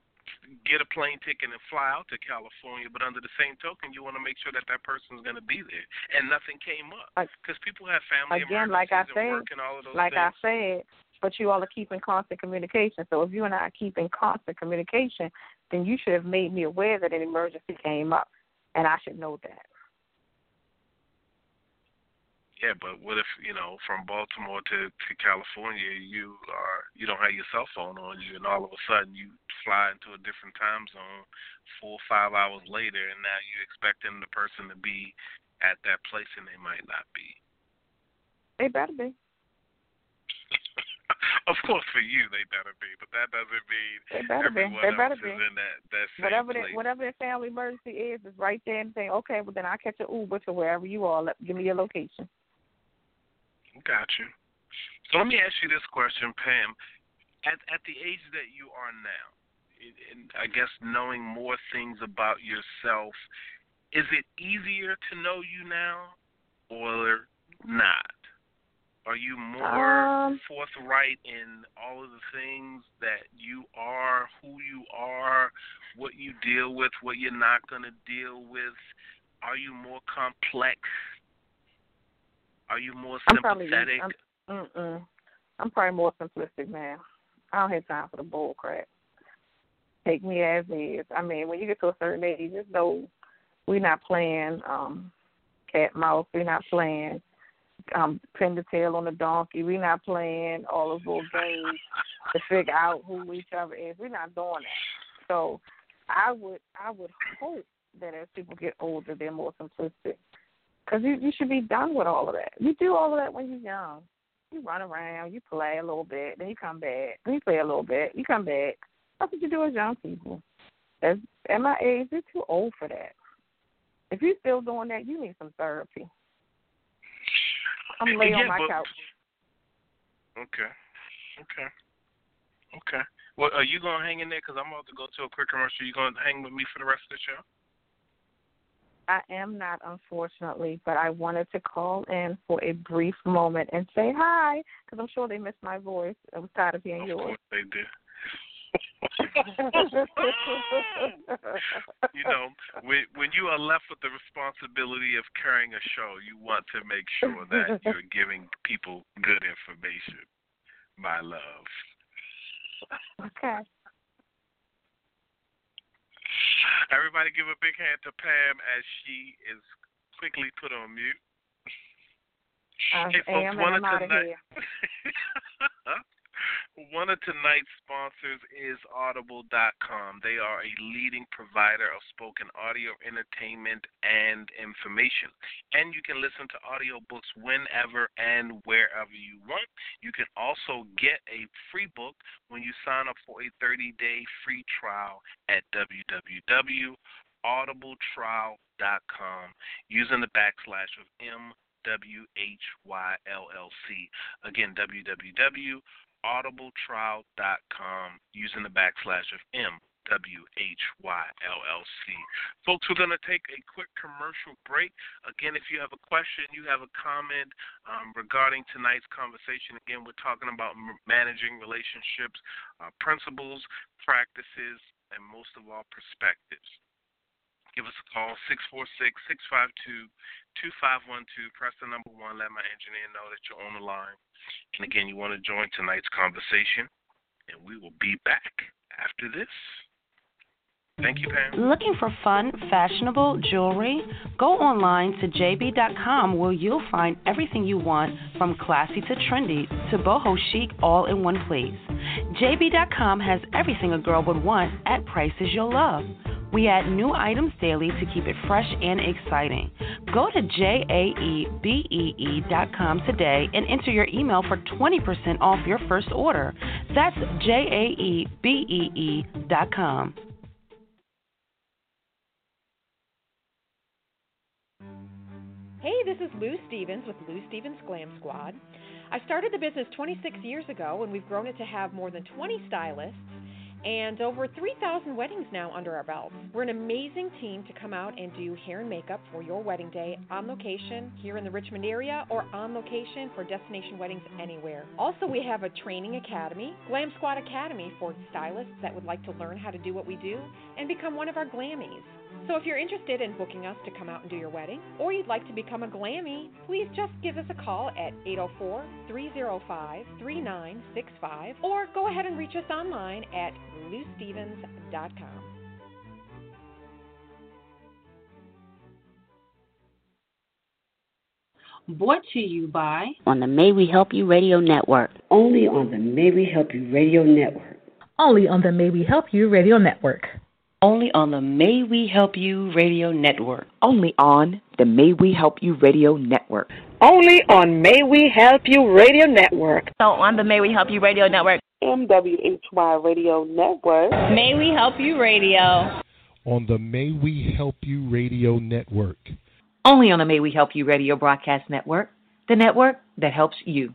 Speaker 2: get a plane ticket and fly out to California, but under the same token, you want to make sure that that person's going to be there, and nothing came up because people have family
Speaker 6: Again, like I said,
Speaker 2: work and all of those
Speaker 6: like I
Speaker 2: things.
Speaker 6: said, but you all are keeping constant communication. So if you and I are keeping constant communication, then you should have made me aware that an emergency came up, and I should know that.
Speaker 2: Yeah, but what if you know from Baltimore to to California, you are you don't have your cell phone on you, and all of a sudden you fly into a different time zone, four or five hours later, and now you're expecting the person to be at that place, and they might not be.
Speaker 6: They better be.
Speaker 2: of course, for you they better be, but that doesn't mean
Speaker 6: They better be.
Speaker 2: everyone
Speaker 6: They
Speaker 2: else
Speaker 6: better
Speaker 2: is
Speaker 6: be.
Speaker 2: in that that
Speaker 6: Whatever the, whatever the family emergency is, is right there and saying, okay, well then I'll catch an Uber to wherever you are. Let, give me your location.
Speaker 2: Got you. So let me ask you this question, Pam. At at the age that you are now, and I guess knowing more things about yourself, is it easier to know you now, or not? Are you more
Speaker 6: Um,
Speaker 2: forthright in all of the things that you are, who you are, what you deal with, what you're not going to deal with? Are you more complex? Are you more
Speaker 6: I'm probably
Speaker 2: sympathetic?
Speaker 6: I'm, mm-mm. I'm probably more simplistic, man. I don't have time for the bull crap. Take me as is. I mean, when you get to a certain age, you just know we're not playing um cat mouse. We're not playing um pin the tail on the donkey. We're not playing all those little games to figure out who each other is. We're not doing that. So I would I would hope that as people get older, they're more simplistic. Because you, you should be done with all of that. You do all of that when you're young. You run around, you play a little bit, then you come back. Then you play a little bit, you come back. That's what you do as young people. As, at my age, you're too old for that. If you're still doing that, you need some therapy. I'm lay
Speaker 2: Yeah,
Speaker 6: on my
Speaker 2: but-
Speaker 6: couch.
Speaker 2: Okay. Okay. Okay. Well, are you gonna hang in there? Cause I'm about to go to a quick commercial. You gonna hang with me for the rest of the show?
Speaker 6: I am not, unfortunately, but I wanted to call in for a brief moment and say hi because I'm sure they missed my voice. I was tired of hearing
Speaker 2: of
Speaker 6: yours.
Speaker 2: Course they did. you know, when when you are left with the responsibility of carrying a show, you want to make sure that you're giving people good information. My love.
Speaker 6: Okay.
Speaker 2: Everybody give a big hand to Pam as she is quickly put on mute.
Speaker 6: I
Speaker 2: hey, folks,
Speaker 6: am
Speaker 2: one
Speaker 6: of
Speaker 2: tonight. one of tonight's sponsors is Audible.com. They are a leading provider of spoken audio entertainment and information. And you can listen to audiobooks whenever and wherever you want. You can also get a free book when you sign up for a 30 day free trial at www.audibletrial.com using the backslash of M W H Y L L C. Again, www.audibletrial.com using the backslash of M W H Y L L C. Folks, we're going to take a quick commercial break. Again, if you have a question, you have a comment um, regarding tonight's conversation, again, we're talking about managing relationships, uh, principles, practices, and most of all, perspectives. Give us a call, 646 652 2512. Press the number one. Let my engineer know that you're on the line. And again, you want to join tonight's conversation, and we will be back after this. Thank you, Pam.
Speaker 5: Looking for fun, fashionable jewelry? Go online to jb.com where you'll find everything you want from classy to trendy to boho chic all in one place. jb.com has everything a girl would want at prices you'll love. We add new items daily to keep it fresh and exciting. Go to jaebee.com today and enter your email for 20% off your first order. That's jaebee.com.
Speaker 1: Hey, this is Lou Stevens with Lou Stevens Glam Squad. I started the business 26 years ago, and we've grown it to have more than 20 stylists and over 3,000 weddings now under our belts. We're an amazing team to come out and do hair and makeup for your wedding day on location here in the Richmond area or on location for destination weddings anywhere. Also, we have a training academy, Glam Squad Academy, for stylists that would like to learn how to do what we do and become one of our glammies. So if you're interested in booking us to come out and do your wedding, or you'd like to become a glammy, please just give us a call at 804 305 3965 or go ahead and reach us online at loustevens.com.
Speaker 5: Brought to you by
Speaker 7: on the May We Help You Radio Network.
Speaker 8: Only on the May We Help You Radio Network.
Speaker 9: Only on the May We Help You Radio Network.
Speaker 10: Only on the May We Help You Radio Network.
Speaker 11: Only on the May We Help You Radio Network.
Speaker 12: Only on May We Help You Radio Network.
Speaker 13: So on the May We Help You Radio Network.
Speaker 14: MWHY Radio Network.
Speaker 15: May We Help You Radio.
Speaker 16: On the May We Help You Radio Network.
Speaker 11: Only on the May We Help You Radio Broadcast Network, the network that helps you.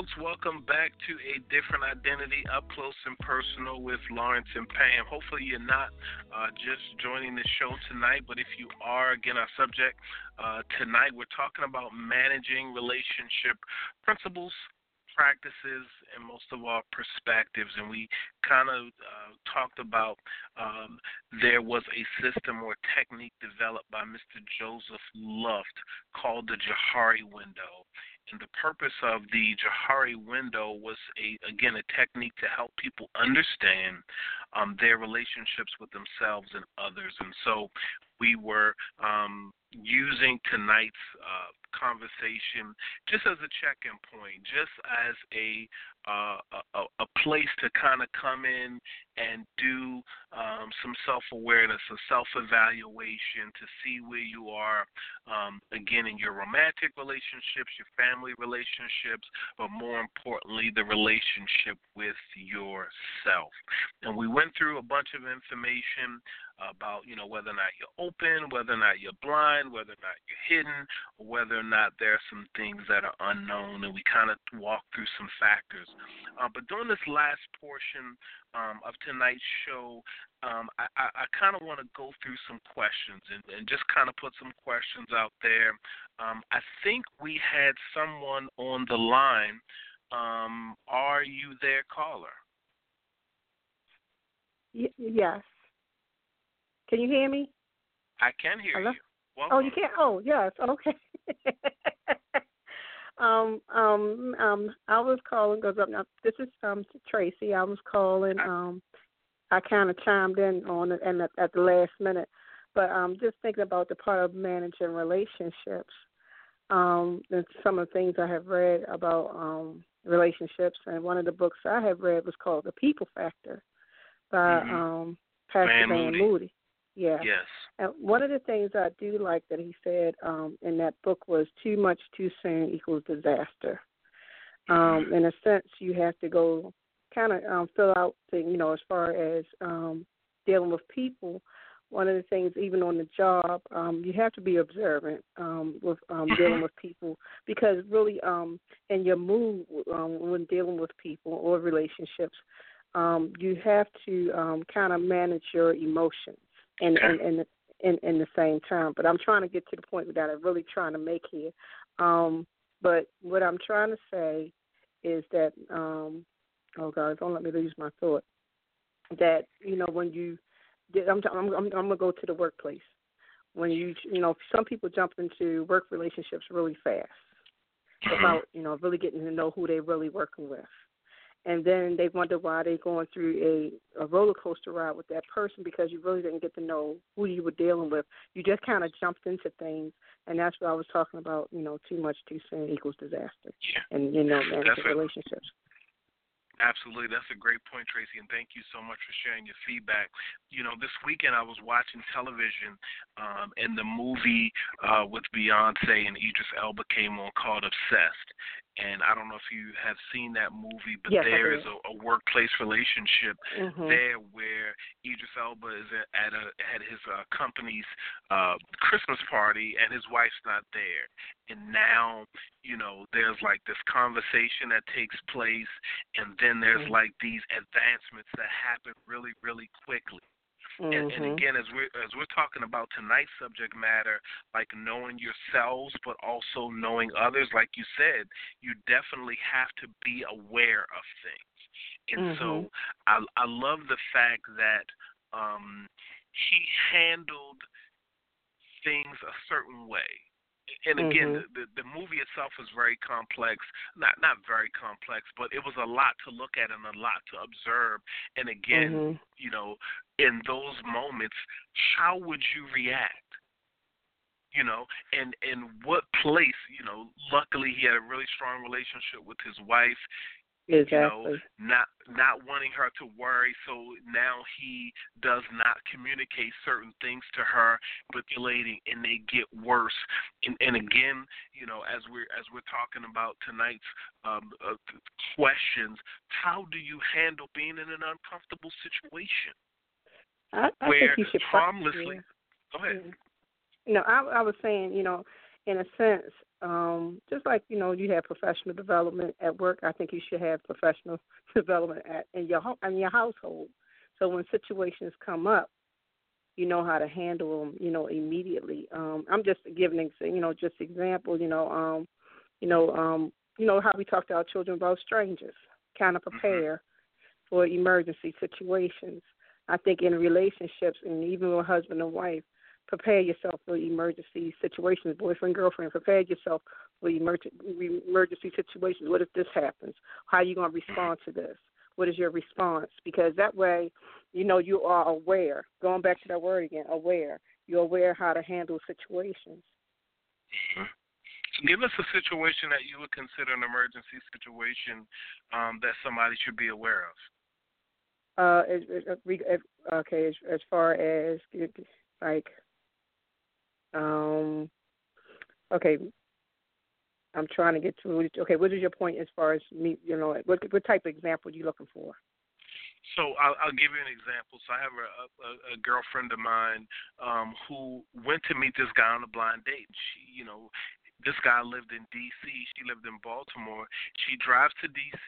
Speaker 2: Folks, welcome back to A Different Identity Up Close and Personal with Lawrence and Pam. Hopefully, you're not uh, just joining the show tonight, but if you are, again, our subject uh, tonight, we're talking about managing relationship principles, practices and most of our perspectives, and we kind of uh, talked about um, there was a system or technique developed by Mr. Joseph Luft called the Johari window. The purpose of the Johari window was a again a technique to help people understand um, their relationships with themselves and others. And so we were um, using tonight's uh, conversation just as a check-in point, just as a uh, a, a place to kind of come in and do um, some self-awareness, a self-evaluation to see where you are, um, again in your romantic relationships, your family relationships, but more importantly, the relationship with yourself. And we went through a bunch of information about you know whether or not you're open, whether or not you're blind, whether or not you're hidden, whether or not there are some things that are unknown, and we kind of walk through some factors. Uh, but during this last portion um, of tonight's show, um, I, I, I kind of want to go through some questions and, and just kind of put some questions out there. Um, I think we had someone on the line. Um, are you there, caller?
Speaker 17: Y- yes. Can you hear me?
Speaker 2: I can hear
Speaker 17: Hello?
Speaker 2: you.
Speaker 17: Welcome. Oh, you can't. Oh, yes. Okay. um, um, um, I was calling because um, this is um Tracy. I was calling. Um, I kind of chimed in on it and at, at the last minute, but um, just thinking about the part of managing relationships. Um, and some of the things I have read about um relationships, and one of the books I have read was called The People Factor by
Speaker 2: mm-hmm.
Speaker 17: um Pastor
Speaker 2: Van,
Speaker 17: Van
Speaker 2: Moody.
Speaker 17: Moody. Yeah.
Speaker 2: Yes.
Speaker 17: And one of the things I do like that he said um, in that book was too much too soon equals disaster. Um, in a sense, you have to go kind of um, fill out, the, you know, as far as um, dealing with people. One of the things, even on the job, um, you have to be observant um, with um, dealing with people because really, um, in your mood um, when dealing with people or relationships, um, you have to um, kind of manage your emotions and and and in, in the same time. But I'm trying to get to the point that I'm really trying to make here. Um, but what I'm trying to say is that um, oh God, don't let me lose my thought. That you know when you, I'm I'm I'm, I'm gonna go to the workplace. When you you know some people jump into work relationships really fast without you know really getting to know who they're really working with and then they wonder why they're going through a, a roller coaster ride with that person because you really didn't get to know who you were dealing with. You just kind of jumped into things, and that's what I was talking about. You know, too much too soon equals disaster,
Speaker 2: yeah.
Speaker 17: and you know, managing relationships.
Speaker 2: Absolutely, that's a great point, Tracy, and thank you so much for sharing your feedback. You know, this weekend I was watching television, um, and the movie uh, with Beyonce and Idris Elba came on called Obsessed, and I don't know if you have seen that movie, but
Speaker 17: yes,
Speaker 2: there is a, a workplace relationship
Speaker 17: mm-hmm.
Speaker 2: there where Idris Elba is at a at his uh, company's uh, Christmas party and his wife's not there, and now you know there's like this conversation that takes place, and then there's
Speaker 17: mm-hmm.
Speaker 2: like these advancements that happen really really quickly.
Speaker 17: Mm-hmm.
Speaker 2: And, and again, as we're as we're talking about tonight's subject matter, like knowing yourselves, but also knowing others, like you said, you definitely have to be aware of things. And
Speaker 17: mm-hmm.
Speaker 2: so, I I love the fact that um, he handled things a certain way and again,
Speaker 17: mm-hmm.
Speaker 2: the, the movie itself was very complex. Not not very complex, but it was a lot to look at and a lot to observe. And again,
Speaker 17: mm-hmm.
Speaker 2: you know, in those moments, how would you react? You know, and and what place? You know, luckily he had a really strong relationship with his wife.
Speaker 17: Exactly.
Speaker 2: You know, not not wanting her to worry, so now he does not communicate certain things to her, manipulating, and they get worse. And, and again, you know, as we're as we're talking about tonight's um, uh, questions, how do you handle being in an uncomfortable situation
Speaker 17: I, I
Speaker 2: where
Speaker 17: think you should
Speaker 2: harmlessly? Go ahead.
Speaker 17: No, I, I was saying, you know, in a sense, um, just like you know, you have professional development at work. I think you should have professional development at in your home in your household. So when situations come up, you know how to handle them. You know immediately. Um, I'm just giving you know just example. You know, um, you know, um, you know how we talk to our children about strangers, kind of prepare mm-hmm. for emergency situations. I think in relationships and even with husband and wife, prepare yourself for emergency situations. Boyfriend, girlfriend, prepare yourself for emergency situations. What if this happens? How are you going to respond to this? What is your response? Because that way, you know, you are aware. Going back to that word again, aware. You're aware how to handle situations.
Speaker 2: Mm-hmm. Give us a situation that you would consider an emergency situation um, that somebody should be aware of.
Speaker 17: Uh, as, as, okay, as, as far as like, um, okay, I'm trying to get to. Okay, what is your point as far as me? You know, what what type of example are you looking for?
Speaker 2: So I'll, I'll give you an example. So I have a, a, a girlfriend of mine um, who went to meet this guy on a blind date. She, you know, this guy lived in D.C. She lived in Baltimore. She drives to D.C.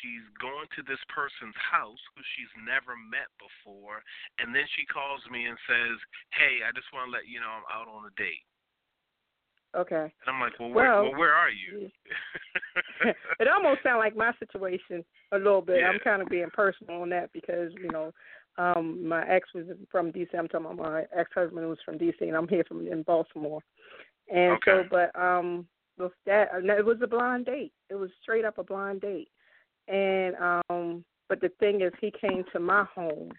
Speaker 2: She's going to this person's house who she's never met before, and then she calls me and says, "Hey, I just want to let you know I'm out on a date."
Speaker 17: Okay.
Speaker 2: And I'm like, well, where, well, well where are you?
Speaker 17: it almost sounds like my situation a little bit.
Speaker 2: Yeah.
Speaker 17: I'm kind of being personal on that because you know, um, my ex was from DC. I'm talking about my ex-husband was from DC, and I'm here from in Baltimore. And
Speaker 2: okay.
Speaker 17: so, but um, with that, no, it was a blind date. It was straight up a blind date. And um, but the thing is, he came to my home,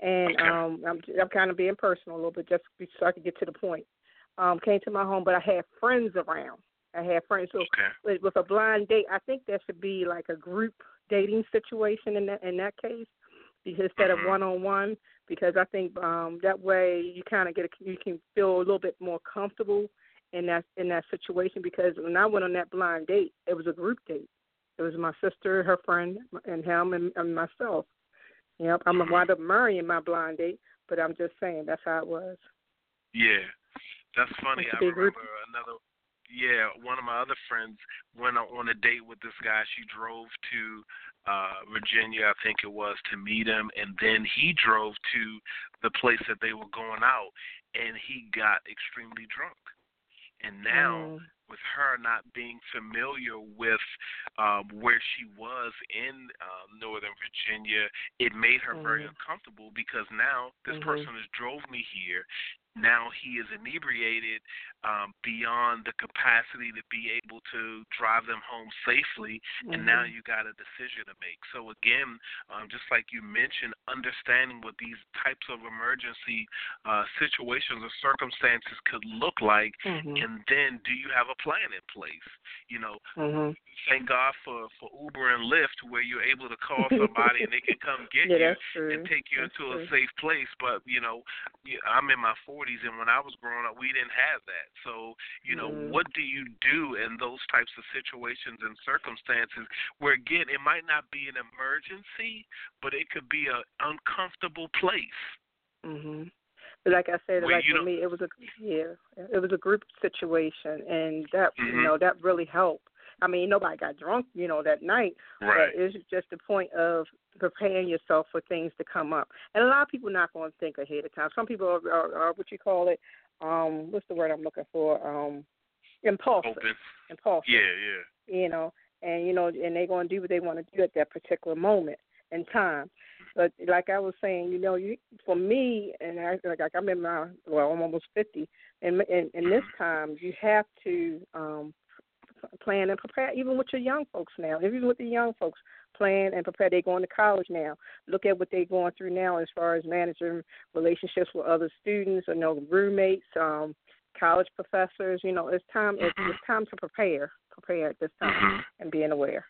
Speaker 17: and
Speaker 2: okay.
Speaker 17: um, I'm I'm kind of being personal a little bit just so I can get to the point um, came to my home, but I had friends around. I had friends. So
Speaker 2: okay.
Speaker 17: with, with a blind date, I think that should be like a group dating situation in that in that case, because instead of one on one, because I think um, that way you kind of get a, you can feel a little bit more comfortable in that in that situation. Because when I went on that blind date, it was a group date. It was my sister, her friend, and him, and, and myself. Yep, I'm gonna wind up marrying my blind date, but I'm just saying that's how it was.
Speaker 2: Yeah, that's funny. I remember another. Yeah, one of my other friends went on a date with this guy. She drove to uh Virginia, I think it was, to meet him, and then he drove to the place that they were going out, and he got extremely drunk. And now,
Speaker 17: mm.
Speaker 2: with her not being familiar with um, where she was in um, Northern Virginia, it made her
Speaker 17: mm.
Speaker 2: very uncomfortable because now this
Speaker 17: mm-hmm.
Speaker 2: person has drove me here now he is inebriated um, beyond the capacity to be able to drive them home safely,
Speaker 17: mm-hmm.
Speaker 2: and now you got a decision to make. So again, um, just like you mentioned, understanding what these types of emergency uh, situations or circumstances could look like,
Speaker 17: mm-hmm.
Speaker 2: and then do you have a plan in place? You know,
Speaker 17: mm-hmm.
Speaker 2: thank God for for Uber and Lyft, where you're able to call somebody and they can come get
Speaker 17: yeah,
Speaker 2: you and take you
Speaker 17: that's
Speaker 2: into
Speaker 17: true.
Speaker 2: a safe place. But you know, I'm in my 40s 40s, and when I was growing up, we didn't have that. So, you know,
Speaker 17: mm.
Speaker 2: what do you do in those types of situations and circumstances where, again, it might not be an emergency, but it could be an uncomfortable place.
Speaker 17: Mhm. But Like I said,
Speaker 2: Where
Speaker 17: like
Speaker 2: you
Speaker 17: for me, it was a yeah, it was a group situation, and that you
Speaker 2: Mhm.
Speaker 17: know that really helped. I mean, nobody got drunk, you know, that night.
Speaker 2: Right.
Speaker 17: But it's just the point of preparing yourself for things to come up. And a lot of people not going to think ahead of time. Some people are, are, are what you call it. Um, what's the word I'm looking for? Um, impulsive.
Speaker 2: Open.
Speaker 17: Impulsive.
Speaker 2: Yeah, yeah.
Speaker 17: You know, and you know, and they're going to do what they want to do at that particular moment in time. But like I was saying, you know, you for me, and I like I'm in my well, I'm almost fifty, and in, in this time, you have to um plan and prepare, even with your young folks now, even with the young folks, plan and prepare. They're going to college now. Look at what they're going through now as far as managing relationships with other students, or you know, roommates, um, college professors. You know, it's time. It's, it's time to prepare, prepare at this time,
Speaker 2: Mhm.
Speaker 17: and being aware.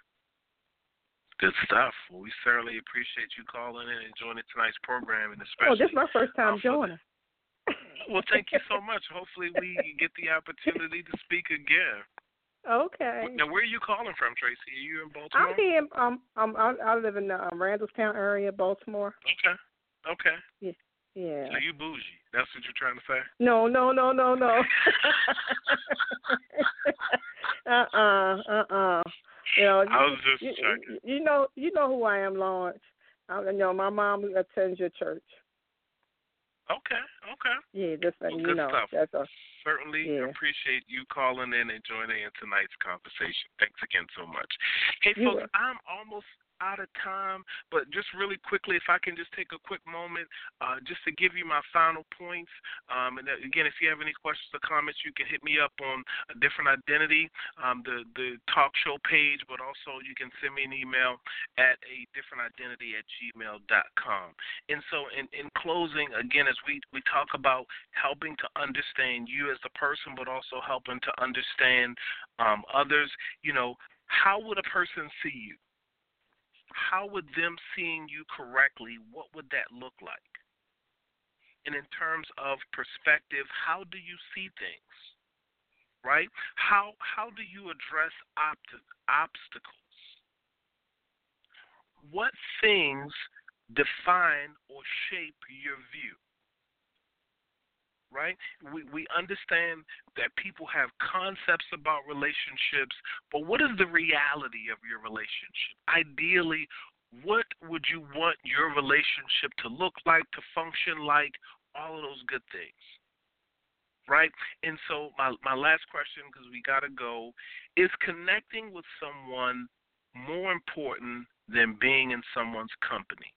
Speaker 2: Good stuff. Well, we certainly appreciate you calling in and joining tonight's program, and
Speaker 17: Oh,
Speaker 2: especially.
Speaker 17: this is my first time
Speaker 2: for
Speaker 17: joining.
Speaker 2: Well, thank you so much. Hopefully, we get the opportunity to speak again.
Speaker 17: Okay.
Speaker 2: Now, where are you calling from, Tracy? Are you in Baltimore?
Speaker 17: I'm here. Um, um, I, I live in the um, Randallstown area, Baltimore.
Speaker 2: Okay. Okay.
Speaker 17: Yeah. Yeah.
Speaker 2: So you bougie. That's what you're trying to say?
Speaker 17: No, no, no, no, no. uh uh uh uh. You know,
Speaker 2: I was just
Speaker 17: you,
Speaker 2: checking.
Speaker 17: You, you know, you know who I am, Lawrence. I you know my mom attends your church.
Speaker 2: Okay, okay.
Speaker 17: Yeah, just letting
Speaker 2: well,
Speaker 17: you know.
Speaker 2: Stuff.
Speaker 17: That's a,
Speaker 2: Certainly
Speaker 17: yeah.
Speaker 2: appreciate you calling in and joining in tonight's conversation. Thanks again so much. Hey,
Speaker 17: you
Speaker 2: folks, I'm almost out of time, but just really quickly, if I can just take a quick moment uh, just to give you my final points. Um, and again, if you have any questions or comments, you can hit me up on a different identity, um, the the talk show page, but also you can send me an email at a different identity at gmail.com. And so, in, in closing, again, as we, we talk about helping to understand you as a person, but also helping to understand um, others, you know, how would a person see you? How would them seeing you correctly, what would that look like? And in terms of perspective, how do you see things? Right? How how do you address opt- obstacles? What things define or shape your view? Right? We we understand that people have concepts about relationships, but what is the reality of your relationship? Ideally, what would you want your relationship to look like, to function like, all of those good things. Right? And so my my last question because we got to go is connecting with someone more important than being in someone's company.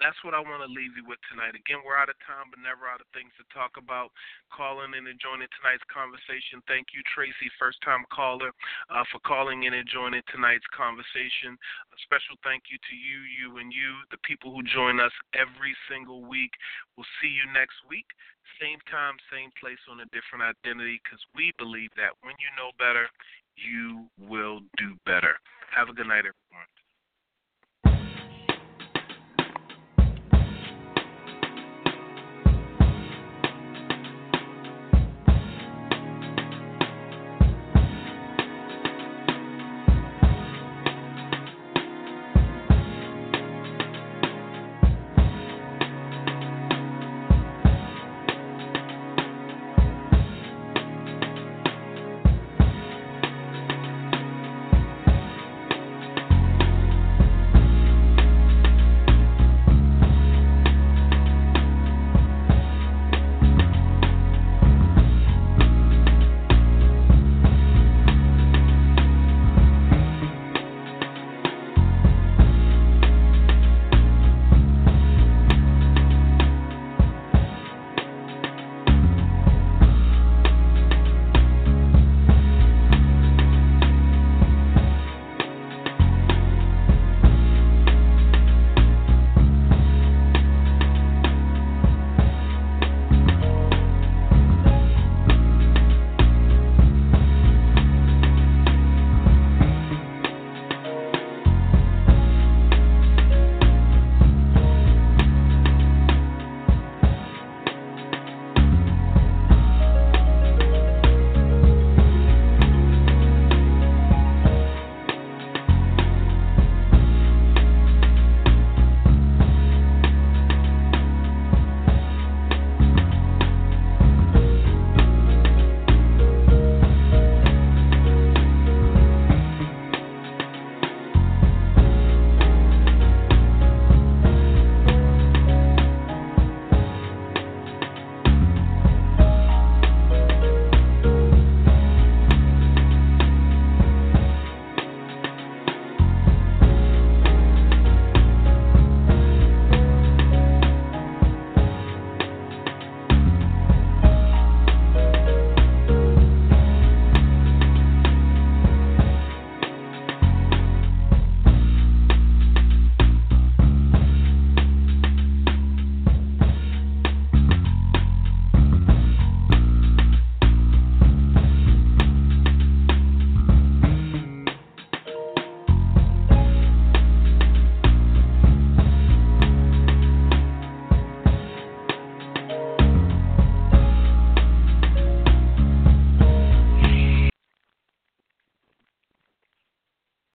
Speaker 2: That's what I want to leave you with tonight. Again, we're out of time, but never out of things to talk about. Calling in and joining tonight's conversation. Thank you, Tracy, first time caller, uh, for calling in and joining tonight's conversation. A special thank you to you, you, and you, the people who join us every single week. We'll see you next week. Same time, same place on a different identity because we believe that when you know better, you will do better. Have a good night, everyone.